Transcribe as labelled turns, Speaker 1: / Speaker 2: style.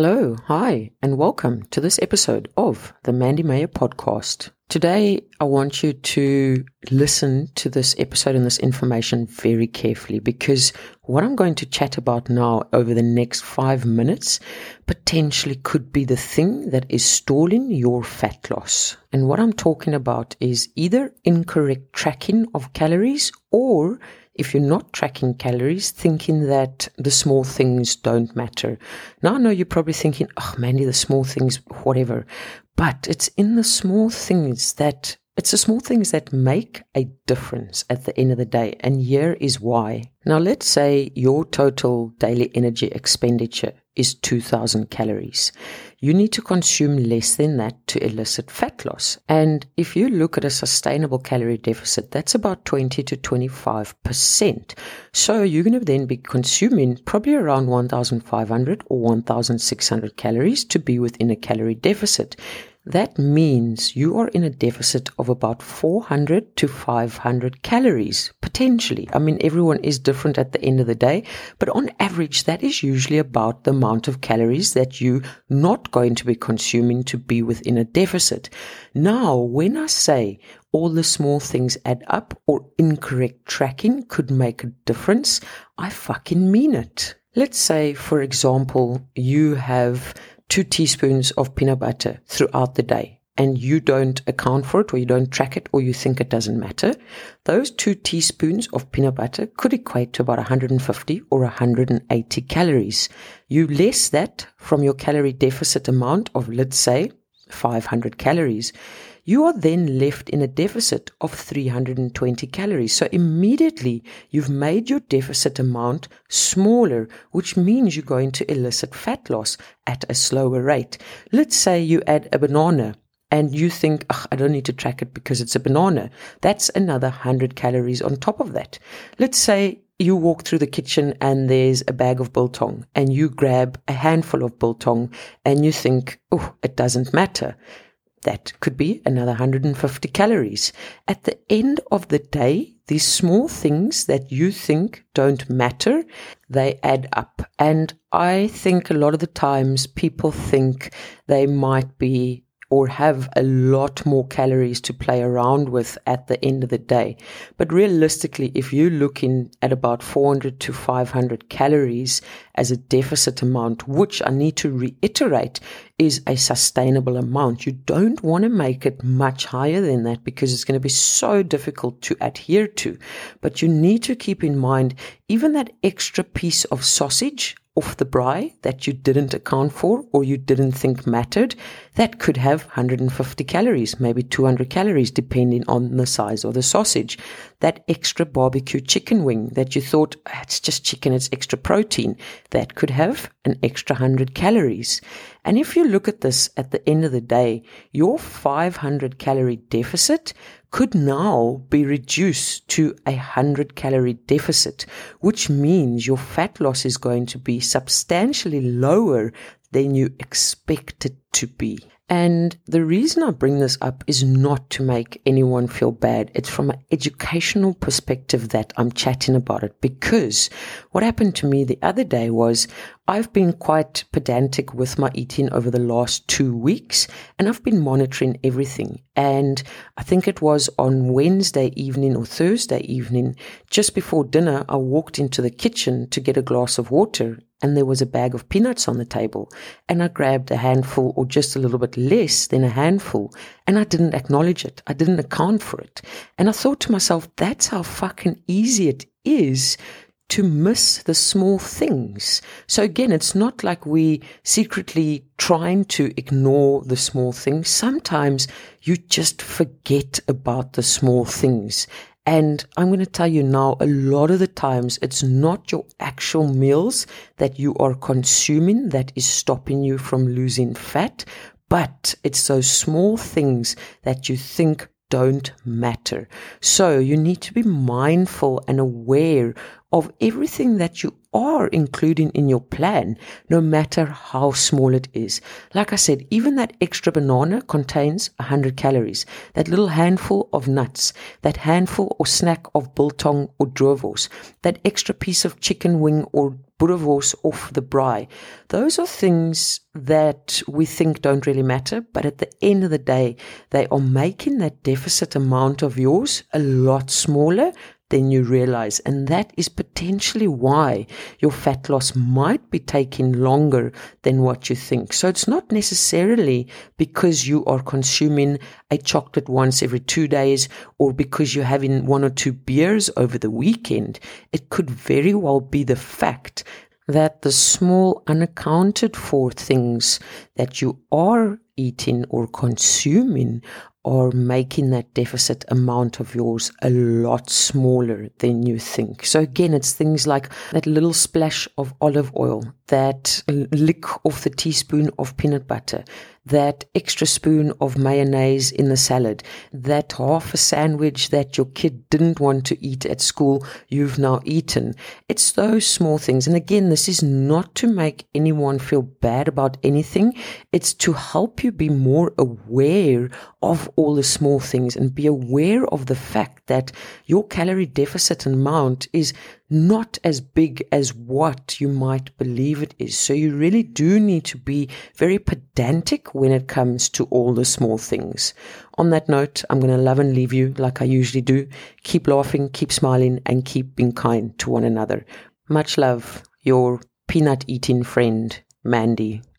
Speaker 1: Hello, hi, and welcome to this episode of the Mandy Meyer podcast. Today, I want you to listen to this episode and this information very carefully because what I'm going to chat about now over the next five minutes potentially could be the thing that is stalling your fat loss. And what I'm talking about is either incorrect tracking of calories or if you're not tracking calories, thinking that the small things don't matter. Now I know you're probably thinking, oh, Mandy, the small things, whatever. But it's in the small things that it's the small things that make a difference at the end of the day. And here is why. Now, let's say your total daily energy expenditure is 2000 calories. You need to consume less than that to elicit fat loss. And if you look at a sustainable calorie deficit, that's about 20 to 25%. So you're going to then be consuming probably around 1500 or 1600 calories to be within a calorie deficit. That means you are in a deficit of about 400 to 500 calories, potentially. I mean, everyone is different at the end of the day, but on average, that is usually about the amount of calories that you're not going to be consuming to be within a deficit. Now, when I say all the small things add up or incorrect tracking could make a difference, I fucking mean it. Let's say, for example, you have two teaspoons of peanut butter throughout the day. And you don't account for it or you don't track it or you think it doesn't matter, those two teaspoons of peanut butter could equate to about 150 or 180 calories. You less that from your calorie deficit amount of, let's say, 500 calories you are then left in a deficit of 320 calories. So immediately you've made your deficit amount smaller, which means you're going to elicit fat loss at a slower rate. Let's say you add a banana and you think, I don't need to track it because it's a banana. That's another 100 calories on top of that. Let's say you walk through the kitchen and there's a bag of biltong and you grab a handful of biltong and you think, oh, it doesn't matter. That could be another 150 calories. At the end of the day, these small things that you think don't matter, they add up. And I think a lot of the times people think they might be or have a lot more calories to play around with at the end of the day. But realistically, if you're looking at about 400 to 500 calories as a deficit amount, which I need to reiterate is a sustainable amount, you don't want to make it much higher than that because it's going to be so difficult to adhere to. But you need to keep in mind even that extra piece of sausage off the braai that you didn't account for or you didn't think mattered, that could have 150 calories, maybe 200 calories, depending on the size of the sausage. That extra barbecue chicken wing that you thought, ah, it's just chicken, it's extra protein, that could have an extra 100 calories. And if you look at this at the end of the day, your 500 calorie deficit could now be reduced to a 100 calorie deficit, which means your fat loss is going to be substantially lower than you expect it to be. And the reason I bring this up is not to make anyone feel bad. It's from an educational perspective that I'm chatting about it because what happened to me the other day was I've been quite pedantic with my eating over the last two weeks and I've been monitoring everything. And I think it was on Wednesday evening or Thursday evening, just before dinner, I walked into the kitchen to get a glass of water and there was a bag of peanuts on the table. And I grabbed a handful or just a little bit less than a handful and I didn't acknowledge it. I didn't account for it. And I thought to myself, that's how fucking easy it is to miss the small things. So again, it's not like we secretly trying to ignore the small things. Sometimes you just forget about the small things and I'm going to tell you now, a lot of the times it's not your actual meals that you are consuming that is stopping you from losing fat, but it's those small things that you think don't matter. So you need to be mindful and aware of everything that you are including in your plan, no matter how small it is. Like I said, even that extra banana contains 100 calories. That little handful of nuts, that handful or snack of biltong or droëwors, that extra piece of chicken wing or boerewors off the braai. Those are things that we think don't really matter, but at the end of the day, they are making that deficit amount of yours a lot smaller than you realize. And that is potentially why your fat loss might be taking longer than what you think. So it's not necessarily because you are consuming a chocolate once every two days or because you're having one or two beers over the weekend. It could very well be the fact that the small unaccounted for things that you are eating or consuming are making that deficit amount of yours a lot smaller than you think. So again, it's things like that little splash of olive oil, that lick off the teaspoon of peanut butter, that extra spoon of mayonnaise in the salad, that half a sandwich that your kid didn't want to eat at school, you've now eaten. It's those small things. And again, this is not to make anyone feel bad about anything. It's to help you be more aware of all the small things and be aware of the fact that your calorie deficit amount is not as big as what you might believe it is. So you really do need to be very pedantic when it comes to all the small things. On that note, I'm going to love and leave you like I usually do. Keep laughing, keep smiling, and keep being kind to one another. Much love, your peanut eating friend, Mandy.